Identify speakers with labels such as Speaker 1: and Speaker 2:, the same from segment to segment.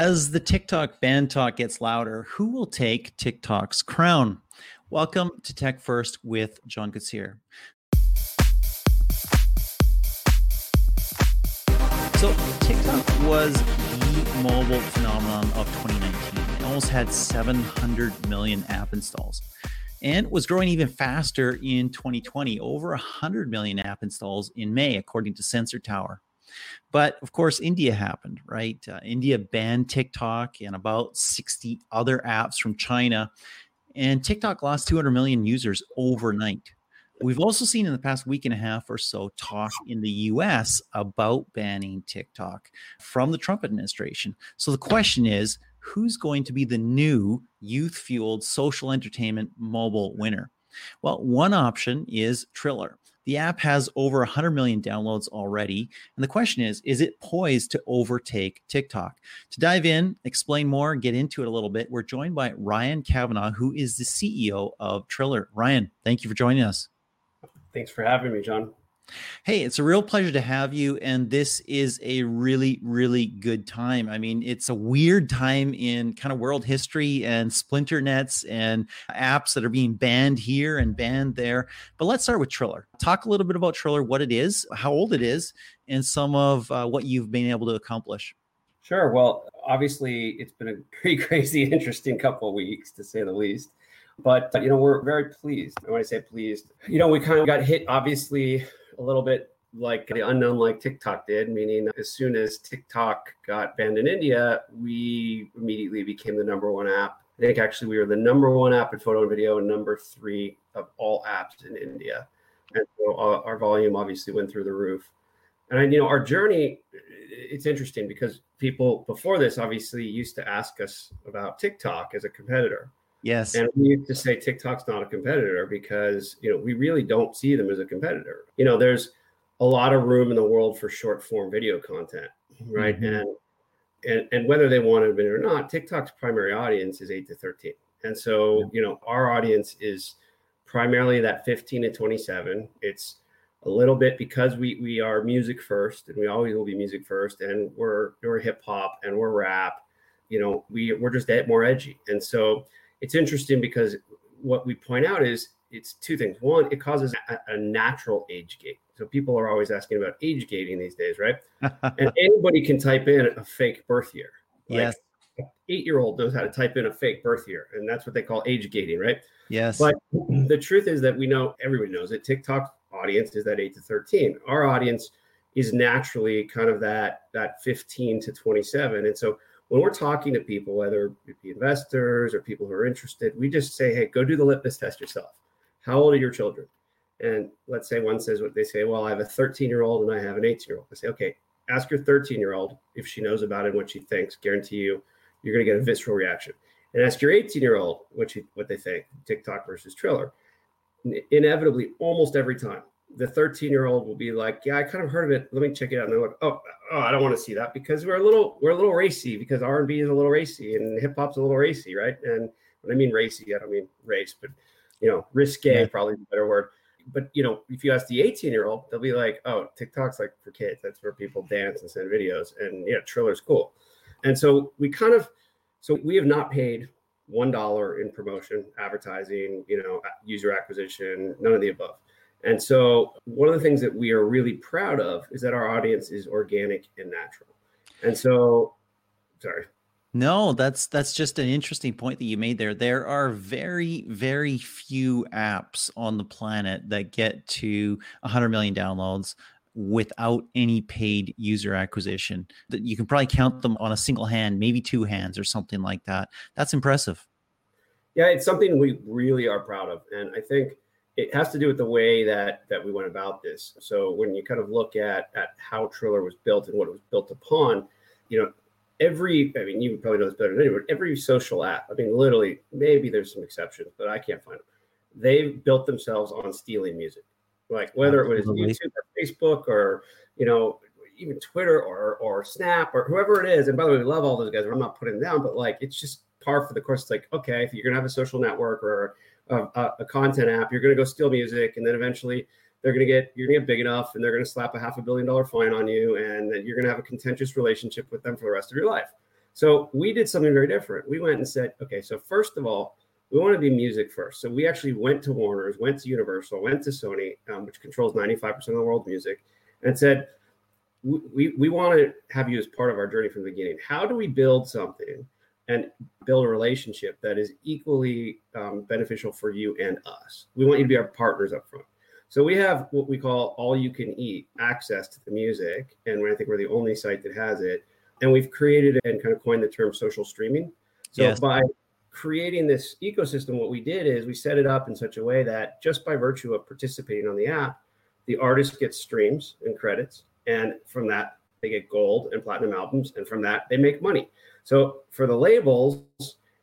Speaker 1: As the TikTok ban talk gets louder, who will take TikTok's crown? Welcome to Tech First with John Koetsier. So, TikTok was the mobile phenomenon of 2019. It almost had 700 million app installs and was growing even faster in 2020, over 100 million app installs in May, according to Sensor Tower. But of course, India happened, right? Uh, India banned TikTok and about 60 other apps from China. And TikTok lost 200 million users overnight. We've also seen in the past week and a half or so talk in the US about banning TikTok from the Trump administration. So the question is who's going to be the new youth fueled social entertainment mobile winner? Well, one option is Triller. The app has over 100 million downloads already. And the question is is it poised to overtake TikTok? To dive in, explain more, get into it a little bit, we're joined by Ryan Kavanaugh, who is the CEO of Triller. Ryan, thank you for joining us.
Speaker 2: Thanks for having me, John.
Speaker 1: Hey, it's a real pleasure to have you. And this is a really, really good time. I mean, it's a weird time in kind of world history and splinter nets and apps that are being banned here and banned there. But let's start with Triller. Talk a little bit about Triller, what it is, how old it is, and some of uh, what you've been able to accomplish.
Speaker 2: Sure. Well, obviously, it's been a pretty crazy, interesting couple of weeks, to say the least. But, you know, we're very pleased. And when I say pleased, you know, we kind of got hit, obviously, a little bit like the unknown like TikTok did, meaning as soon as TikTok got banned in India, we immediately became the number one app. I think actually we were the number one app in photo and video and number three of all apps in India. And so our volume obviously went through the roof. And you know, our journey, it's interesting because people before this obviously used to ask us about TikTok as a competitor.
Speaker 1: Yes.
Speaker 2: And we used to say TikTok's not a competitor because, you know, we really don't see them as a competitor. You know, there's a lot of room in the world for short form video content, right? Mm-hmm. And and and whether they want to admit it or not, TikTok's primary audience is 8 to 13. And so, yeah. you know, our audience is primarily that 15 to 27. It's a little bit because we we are music first and we always will be music first and we're we're hip hop and we're rap you know we we're just more edgy and so it's interesting because what we point out is it's two things. One, it causes a, a, natural age gate. So people are always asking about age gating these days, right? and anybody can type in a fake birth year.
Speaker 1: Like yes.
Speaker 2: Eight year old knows how to type in a fake birth year, and that's what they call age gating, right?
Speaker 1: Yes.
Speaker 2: But the truth is that we know everybody knows it. TikTok audience is that eight to 13. Our audience is naturally kind of that that 15 to 27. And so when we're talking to people, whether it be investors or people who are interested, we just say, hey, go do the litmus test yourself. How old are your children? And let's say one says what they say, well, I have a 13 year old and I have an 18 year old. I say, okay, ask your 13 year old if she knows about it and what she thinks. Guarantee you, you're going to get a visceral reaction. And ask your 18 year old what, what they think, TikTok versus Triller. Inevitably, almost every time, the 13 year old will be like, yeah, I kind of heard of it. Let me check it out. And they're like, oh, oh, I don't want to see that because we're a little, we're a little racy because R and B is a little racy and hip hop's a little racy, right? And when I mean racy, I don't mean race, but you know, risque yeah. probably a better word. But you know, if you ask the 18 year old, they'll be like, oh, TikTok's like for kids. That's where people dance and send videos. And yeah, Triller's cool. And so we kind of, so we have not paid one dollar in promotion, advertising, you know, user acquisition, none of the above and so, one of the things that we are really proud of is that our audience is organic and natural. And so, sorry.
Speaker 1: No, that's that's just an interesting point that you made there. There are very very few apps on the planet that get to 100 million downloads without any paid user acquisition. That you can probably count them on a single hand, maybe two hands or something like that. That's impressive.
Speaker 2: Yeah, it's something we really are proud of, and I think it has to do with the way that that we went about this. So when you kind of look at at how Triller was built and what it was built upon, you know, every I mean, you probably know this better than anyone. Every social app, I mean, literally, maybe there's some exceptions, but I can't find them. They've built themselves on stealing music, like whether Absolutely. it was YouTube or Facebook or you know even Twitter or or Snap or whoever it is. And by the way, we love all those guys. I'm not putting them down, but like it's just par for the course. It's like okay, if you're gonna have a social network or a, a content app, you're going to go steal music, and then eventually they're going to get you're going to get big enough, and they're going to slap a half a billion dollar fine on you, and then you're going to have a contentious relationship with them for the rest of your life. So we did something very different. We went and said, okay, so first of all, we want to be music first. So we actually went to Warner's, went to Universal, went to Sony, um, which controls 95% of the world's music, and said, we, we want to have you as part of our journey from the beginning. How do we build something and build a relationship that is equally um, beneficial for you and us? We want you to be our partners up front. So we have what we call all you can eat access to the music. And I think we're the only site that has it. And we've created and kind of coined the term social streaming. So yes. by creating this ecosystem, what we did is we set it up in such a way that just by virtue of participating on the app, the artist gets streams and credits. And from that, they get gold and platinum albums. And from that, they make money. So for the labels,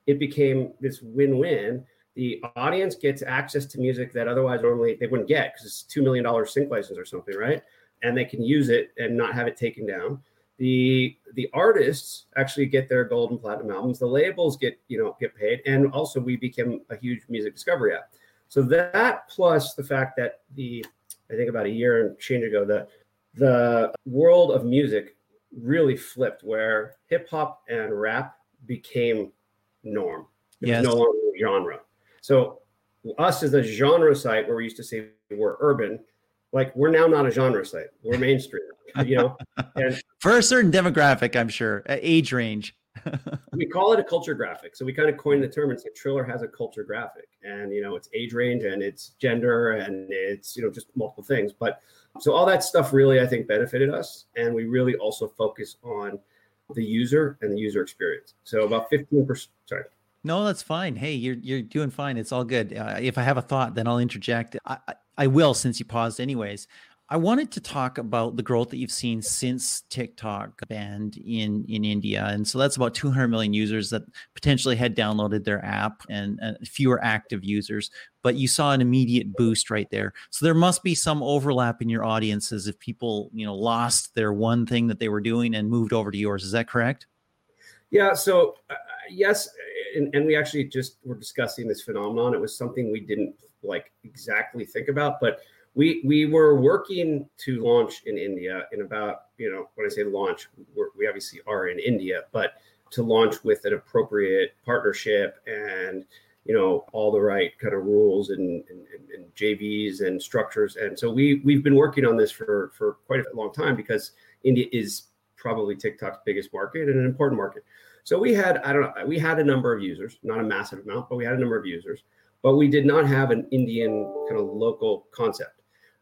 Speaker 2: it became this win win the audience gets access to music that otherwise normally they wouldn't get because it's two million dollar sync license or something, right? And they can use it and not have it taken down. The the artists actually get their gold and platinum albums. The labels get you know get paid, and also we became a huge music discovery app. So that plus the fact that the I think about a year and change ago the the world of music really flipped where hip hop and rap became norm. It yes. no longer a genre. So us as a genre site where we used to say we're urban, like we're now not a genre site. We're mainstream, you know.
Speaker 1: And for a certain demographic, I'm sure, age range.
Speaker 2: we call it a culture graphic. So we kind of coined the term and said Triller has a culture graphic. And you know, it's age range and it's gender and it's, you know, just multiple things. But so all that stuff really I think benefited us. And we really also focus on the user and the user experience. So about 15%, sorry,
Speaker 1: no, that's fine. Hey, you're you're doing fine. It's all good. Uh, if I have a thought, then I'll interject. I, I, I will since you paused, anyways. I wanted to talk about the growth that you've seen since TikTok banned in in India, and so that's about 200 million users that potentially had downloaded their app, and, fewer active users. But you saw an immediate boost right there. So there must be some overlap in your audiences if people, you know, lost their one thing that they were doing and moved over to yours. Is that correct?
Speaker 2: Yeah. So uh, yes, and, and we actually just were discussing this phenomenon. It was something we didn't like exactly think about, but we we were working to launch in India in about you know when I say launch, we obviously are in India, but to launch with an appropriate partnership and you know all the right kind of rules and, and, and, JVs and structures. And so we we've been working on this for for quite a long time because India is probably TikTok's biggest market and an important market. So we had, I don't know, we had a number of users, not a massive amount, but we had a number of users, but we did not have an Indian kind of local concept.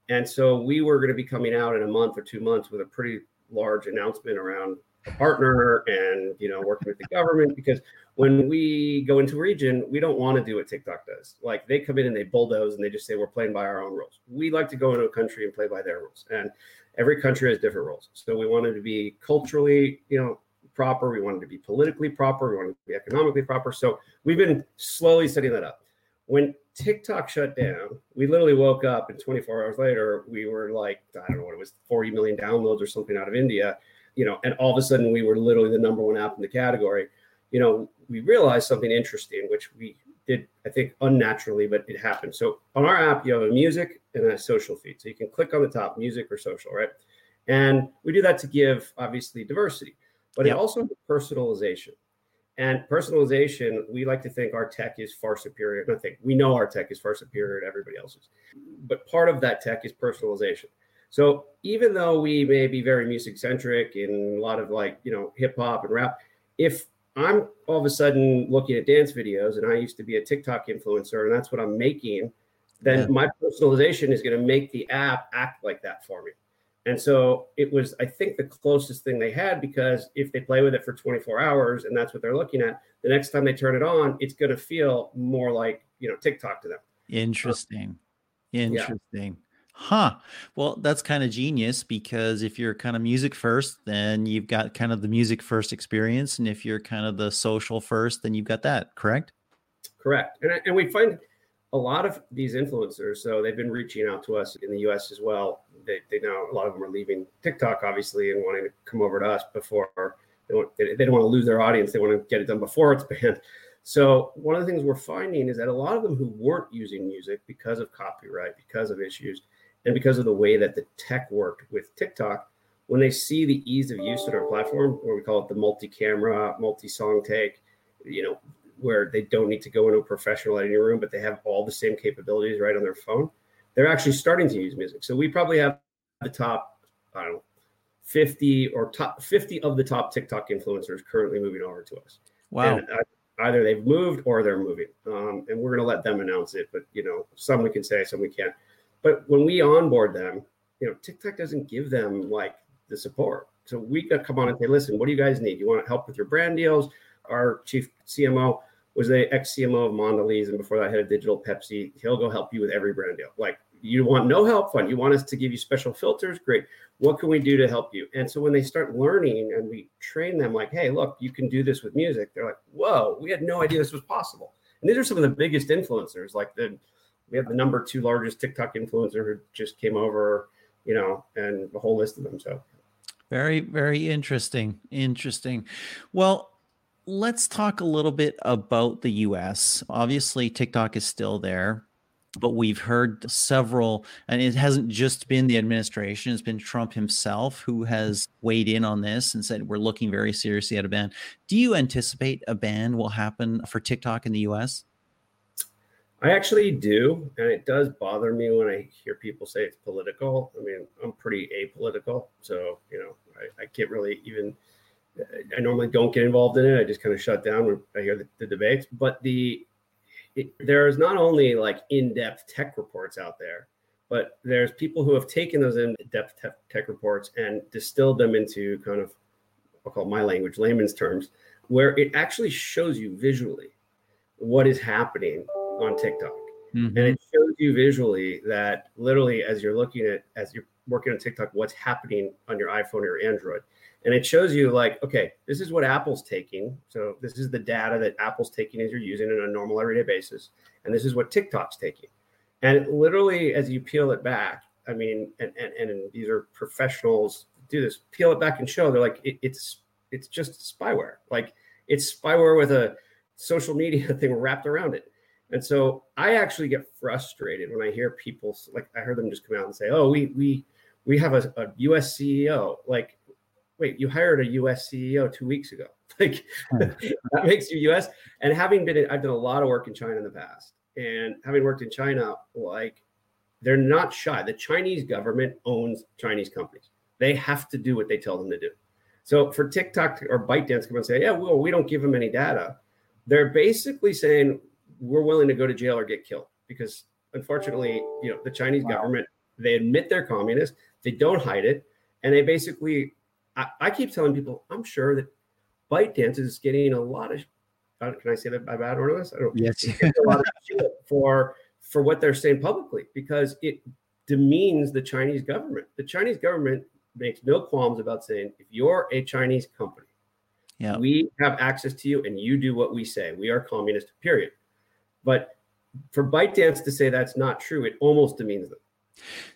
Speaker 2: And so we were going to be coming out in a month or two months with a pretty large announcement around a partner and you know working with the government because when we go into a region we don't want to do what tiktok does like they come in and they bulldoze and they just say we're playing by our own rules we like to go into a country and play by their rules and every country has different rules so we wanted to be culturally you know proper. We wanted to be politically proper. We wanted to be economically proper. So we've been slowly setting that up. When TikTok shut down, we literally woke up and 24 hours later, we were like, I don't know what it was, 40 million downloads or something out of India, you know, and all of a sudden we were literally the number one app in the category. You know, we realized something interesting, which we did, I think, unnaturally, but it happened. So on our app, you have a music and a social feed. So you can click on the top, music or social, right? And we do that to give obviously diversity but yep. it also personalization. And personalization, we like to think our tech is far superior. I think we know our tech is far superior to everybody else's. But part of that tech is personalization. So even though we may be very music centric in a lot of like, you know, hip hop and rap, if I'm all of a sudden looking at dance videos and I used to be a TikTok influencer and that's what I'm making, then yeah. my personalization is going to make the app act like that for me. And so it was, I think, the closest thing they had because if they play with it for 24 hours and that's what they're looking at, the next time they turn it on, it's going to feel more like, you know, TikTok to them.
Speaker 1: Interesting. Interesting. Yeah. Huh. Well, that's kind of genius because if you're kind of music first, then you've got kind of the music first experience. And if you're kind of the social first, then you've got that, correct?
Speaker 2: Correct. And, and we find a lot of these influencers, so they've been reaching out to us in the US as well they, they now a lot of them are leaving TikTok obviously and wanting to come over to us before they, want, they, don't want to lose their audience. They want to get it done before it's banned. So one of the things we're finding is that a lot of them who weren't using music because of copyright, because of issues, and because of the way that the tech worked with TikTok, when they see the ease of use of our platform, where we call it the multi-camera, multi-song take, you know, where they don't need to go into a professional editing room, but they have all the same capabilities right on their phone. They're actually starting to use music. So we probably have the top, I don't know, 50 or top 50 of the top TikTok influencers currently moving over to us.
Speaker 1: Wow.
Speaker 2: And, uh, either they've moved or they're moving. Um, and we're going to let them announce it, but you know, some we can say, some we can't. But when we onboard them, you know, TikTok doesn't give them like the support. So we got to come on and say, listen, what do you guys need? You want help with your brand deals? Our chief CMO was the ex CMO of Mondelez, and before that, head of digital Pepsi. He'll go help you with every brand deal. Like you want no help, fun. You want us to give you special filters? Great. What can we do to help you? And so when they start learning and we train them, like, hey, look, you can do this with music. They're like, whoa, we had no idea this was possible. And these are some of the biggest influencers. Like the we have the number two largest TikTok influencer who just came over, you know, and the whole list of them. So
Speaker 1: very, very interesting. Interesting. Well, let's talk a little bit about the US. Obviously, TikTok is still there, but we've heard several, and it hasn't just been the administration, it's been Trump himself who has weighed in on this and said we're looking very seriously at a ban. Do you anticipate a ban will happen for TikTok in the US?
Speaker 2: I actually do, and it does bother me when I hear people say it's political. I mean, I'm pretty apolitical, so you know, I, I can't really even. I normally don't get involved in it. I just kind of shut down when I hear the, the debates. But the it, there's not only like in-depth tech reports out there, but there's people who have taken those in-depth tech, tech reports and distilled them into kind of I'll call my language, layman's terms, where it actually shows you visually what is happening on TikTok. Mm-hmm. And it shows you visually that literally as you're looking at as you're working on TikTok, what's happening on your iPhone or Android. And it shows you like, okay, this is what Apple's taking. So this is the data that Apple's taking as you're using it on a normal everyday basis. And this is what TikTok's taking. And literally as you peel it back, I mean, and and, and these are professionals do this, peel it back and show they're like, it, it's it's just spyware. Like it's spyware with a social media thing wrapped around it. And so I actually get frustrated when I hear people like I heard them just come out and say, "Oh, we we we have a, a U.S. CEO." Like, wait, you hired a U.S. CEO two weeks ago. Like that makes you U.S. And having been, in, I've done a lot of work in China in the past, and having worked in China, like they're not shy. The Chinese government owns Chinese companies. They have to do what they tell them to do. So for TikTok or ByteDance come and say, "Yeah, well, we don't give them any data," they're basically saying we're willing to go to jail or get killed because unfortunately, you know, the Chinese wow. government, they admit they're communist, they don't hide it. And they basically, I, I keep telling people, I'm sure that ByteDance is getting a lot of, can I say that by bad order? I don't
Speaker 1: yes.
Speaker 2: a lot of shit for, for what they're saying publicly because it demeans the Chinese government. The Chinese government makes no qualms about saying if you're a Chinese company, yeah. we have access to you and you do what we say. We are communist, period. But for ByteDance to say that's not true, it almost demeans them.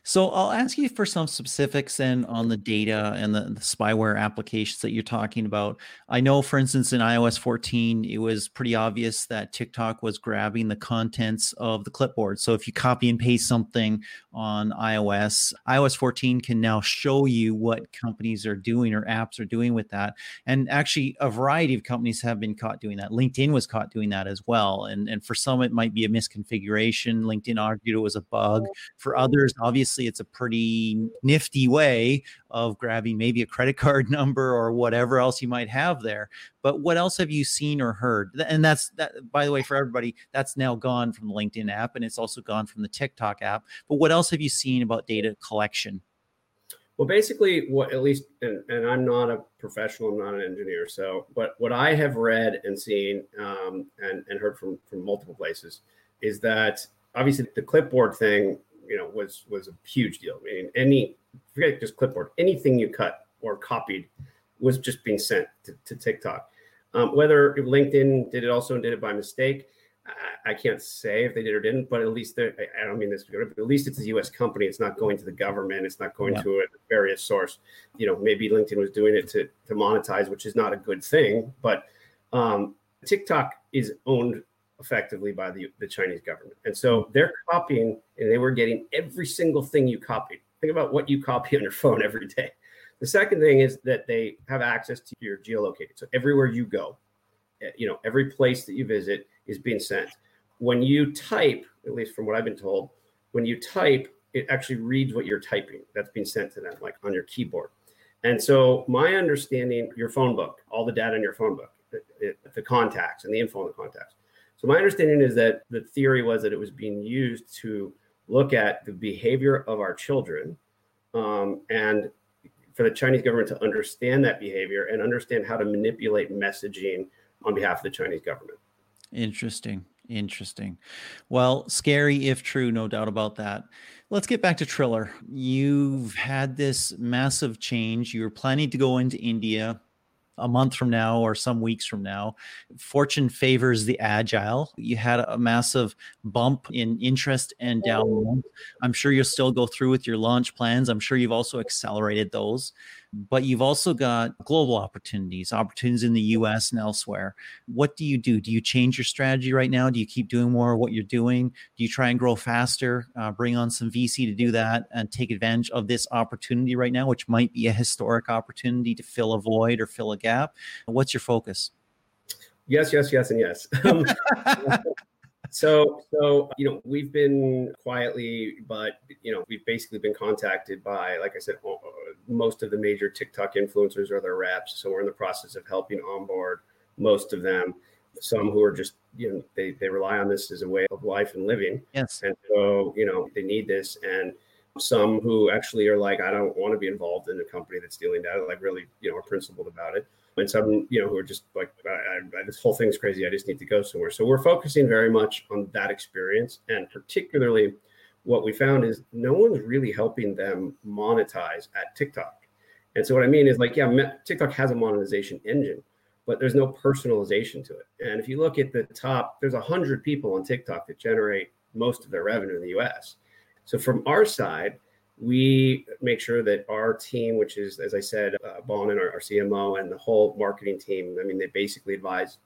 Speaker 1: So I'll ask you for some specifics then on the data and the, the, spyware applications that you're talking about. I know, for instance, in iOS 14, it was pretty obvious that TikTok was grabbing the contents of the clipboard. So if you copy and paste something on iOS, iOS 14 can now show you what companies are doing or apps are doing with that. And actually, a variety of companies have been caught doing that. LinkedIn was caught doing that as well. And, and for some, it might be a misconfiguration. LinkedIn argued it was a bug. Oh. For others, obviously it's a pretty nifty way of grabbing maybe a credit card number or whatever else you might have there. But what else have you seen or heard? And that's that by the way for everybody that's now gone from the linkedin app and it's also gone from the tiktok app. But what else have you seen about data collection?
Speaker 2: Well basically what at least and, and i'm not a professional i'm not an engineer so but what i have read and seen um, and, and heard from from multiple places is that obviously the clipboard thing you know was was a huge deal. I mean, any forget just clipboard, anything you cut or copied was just being sent to, to TikTok. Um, whether LinkedIn did it also and did it by mistake, I, I, can't say if they did or didn't. But at least I, I don't mean this, but at least it's a U.S. company. It's not going to the government. It's not going yeah. to a various source. You know, maybe LinkedIn was doing it to to monetize, which is not a good thing. But um, TikTok is owned effectively by the, the Chinese government. And so they're copying and they were getting every single thing you copied. Think about what you copy on your phone every day. The second thing is that they have access to your geolocated. So everywhere you go, eh, you know, every place that you visit is being sent. When you type, at least from what I've been told, when you type, it actually reads what you're typing that's being sent to them, like on your keyboard. And so, my understanding, your phone book, all the data in your phone book, the, the contacts and the info on the contacts. So, my understanding is that the theory was that it was being used to look at the behavior of our children um, and for the Chinese government to understand that behavior and understand how to manipulate messaging on behalf of the Chinese government.
Speaker 1: Interesting. Interesting. Well, scary if true, no doubt about that. Let's get back to Triller. You've had this massive change. You were planning to go into India a month from now or some weeks from now. Fortune favors the agile. You had a massive bump in interest and down. I'm sure you'll still go through with your launch plans. I'm sure you've also accelerated those but you've also got global opportunities, opportunities in the US and elsewhere. What do you do? Do you change your strategy right now? Do you keep doing more of what you're doing? Do you try and grow faster, uh, bring on some VC to do that and take advantage of this opportunity right now, which might be a historic opportunity to fill a void or fill a gap? What's your focus?
Speaker 2: Yes, yes, yes, and yes. So, so you know, we've been quietly, but you know, we've basically been contacted by, like I said, most of the major TikTok influencers or their reps. So we're in the process of helping onboard most of them. Some who are just, you know, they they rely on this as a way of life and living.
Speaker 1: Yes.
Speaker 2: And so, you know, they need this. And some who actually are like, I don't want to be involved in a company that's dealing data, like really, you know, are principled about it and some you know who are just like I, I, this whole thing's crazy. I just need to go somewhere. So we're focusing very much on that experience. And particularly what we found is no one's really helping them monetize at tiktok. And so what i mean is like yeah tiktok has a monetization engine but there's no personalization to it. And if you look at the top there's a hundred people on tiktok that generate most of their revenue in the us so from our side we make sure that our team, which is, as I said, Bon and our, our, CMO and the whole marketing team, I mean, they basically advise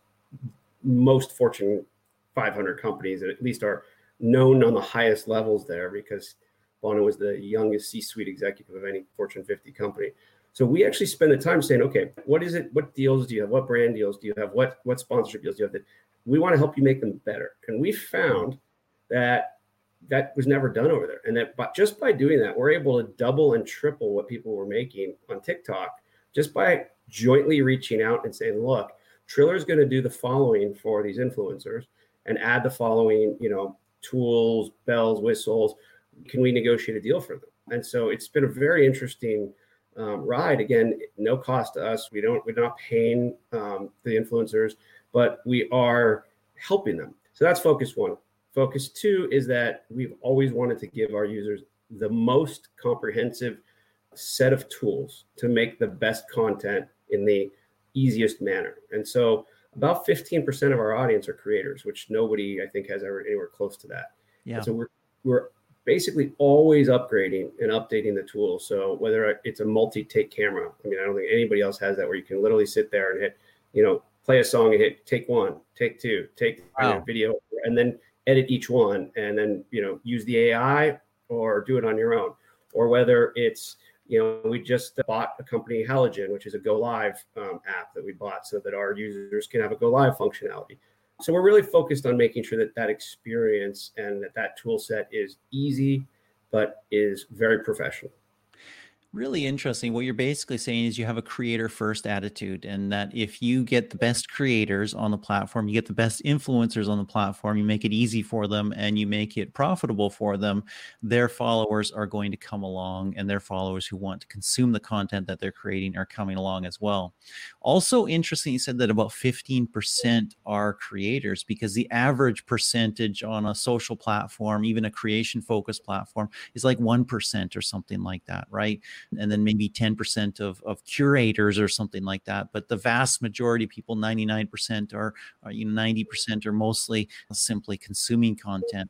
Speaker 2: most Fortune 500 companies that at least are known on the highest levels there because Bonin was the youngest C-suite executive of any Fortune 50 company. So we actually spend the time saying, okay, what is it? What deals do you have? What brand deals do you have? What what sponsorship deals do you have? That we want to help you make them better. And we found that that was never done over there. And that but just by doing that, we're able to double and triple what people were making on TikTok just by jointly reaching out and saying, look, Triller is going to do the following for these influencers and add the following, you know, tools, bells, whistles. Can we negotiate a deal for them? And so it's been a very interesting um, ride. Again, no cost to us. We don't we're not paying um, the influencers, but we are helping them. So that's focus one. Focus two is that we've always wanted to give our users the most comprehensive set of tools to make the best content in the easiest manner. And so about 15% of our audience are creators, which nobody I think has ever anywhere close to that. Yeah. And so we're we're basically always upgrading and updating the tool. So whether it's a multi-take camera, I mean, I don't think anybody else has that where you can literally sit there and hit, you know, play a song and hit take one, take two, take wow. video, and then edit each one and then you know use the AI or do it on your own, or whether it's you know we just bought a company Halogen, which is a Go Live um, app that we bought so that our users can have a Go Live functionality. So we're really focused on making sure that that experience and that that tool set is easy, but is very professional
Speaker 1: really interesting. What you're basically saying is you have a creator first attitude, and that if you get the best creators on the platform, you get the best influencers on the platform, you make it easy for them and you make it profitable for them, their followers are going to come along, and their followers who want to consume the content that they're creating are coming along as well. Also, interesting, you said that about 15% are creators because the average percentage on a social platform, even a creation focused platform, is like 1% or something like that, right? And then maybe 10% of, of curators or something like that. But the vast majority of people, 99% are, are you know, 90% are mostly simply consuming content.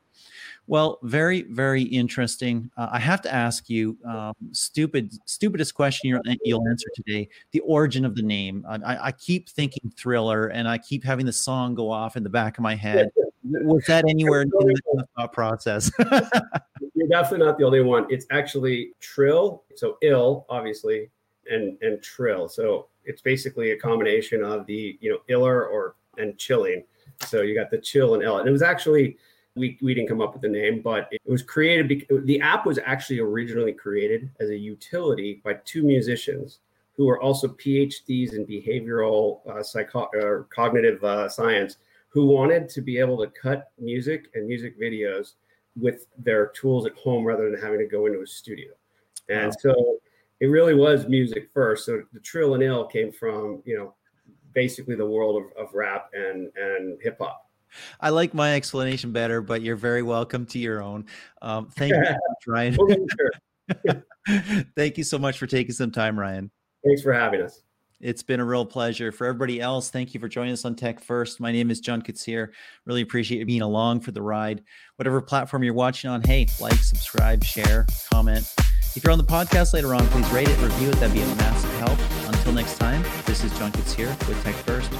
Speaker 1: Well, very, very interesting. Uh, I have to ask you, um, stupid, stupidest question you'll, you'll, answer today: the origin of the name. I, I, keep thinking Thriller, and I keep having the song go off in the back of my head. Was that anywhere in the, in the thought process?
Speaker 2: You're definitely not the only one. It's actually Trill, so ill, obviously, and and trill. So it's basically a combination of the you know iller or and chilling. So you got the chill and ill, and it was actually we we didn't come up with the name, but it was created. The app was actually originally created as a utility by two musicians who are also PhDs in behavioral uh, psycho- or cognitive uh, science, who wanted to be able to cut music and music videos with their tools at home rather than having to go into a studio. And wow. so it really was music first. So the trill and ill came from, you know, basically the world of, of rap and, and hip hop.
Speaker 1: I like my explanation better, but you're very welcome to your own. Um, thank you, Ryan. thank you so much for taking some time, Ryan.
Speaker 2: Thanks for having us.
Speaker 1: It's been a real pleasure. For everybody else, thank you for joining us on Tech First. My name is John Koetsier. Really appreciate you being along for the ride. Whatever platform you're watching on, hey, like, subscribe, share, comment. If you're on the podcast later on, please rate it, review it. That'd be a massive help. Until next time, this is John Koetsier with Tech First.